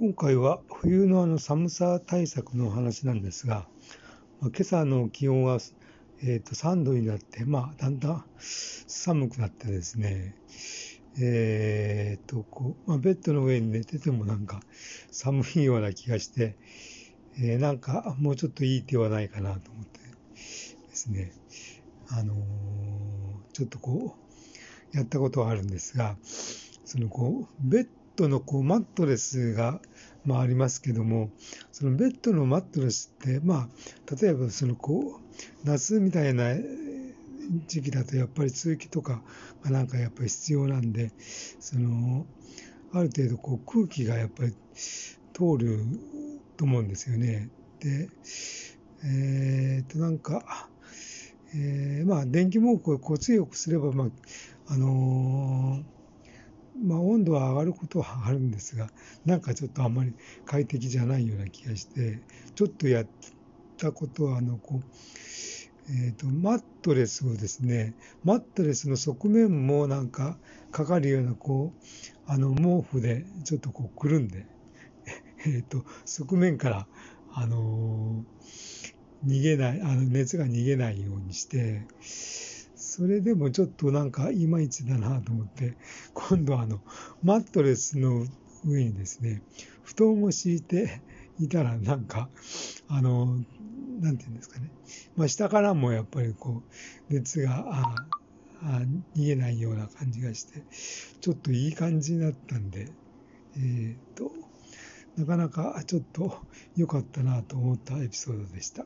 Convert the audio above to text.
今回は冬のあの寒さ対策の話なんですが、まあ、今朝の気温は、えー、と3度になって、まあ、だんだん寒くなってですね、えーとこうまあ、ベッドの上に寝ててもなんか寒いような気がして、えー、なんかもうちょっといい手はないかなと思ってですね、あのー、ちょっとこう、やったことはあるんですが、そのこう、ベッドのこうマットレスが、まあ、ありますけども、そのベッドのマットレスって、まあ、例えばそのこう、夏みたいな時期だとやっぱり通気とかがなんかやっぱり必要なんで、その、ある程度こう空気がやっぱり通ると思うんですよね。で、えー、っと、なんか、えー、まあ、電気毛布をこう強くすれば、まあ、あのーまあ、温度は上がることはあるんですが、なんかちょっとあんまり快適じゃないような気がして、ちょっとやったことは、あの、こう、えっ、ー、と、マットレスをですね、マットレスの側面もなんかかかるような、こう、あの、毛布でちょっとこう、くるんで、えっ、ー、と、側面から、あのー、逃げない、あの、熱が逃げないようにして、それでもちょっとなんかいまいちだなと思って、今度あの、マットレスの上にですね、布団を敷いていたらなんか、あの、なんていうんですかね。まあ下からもやっぱりこう、熱が、ああ逃げないような感じがして、ちょっといい感じになったんで、えっ、ー、と、なかなかちょっと良かったなと思ったエピソードでした。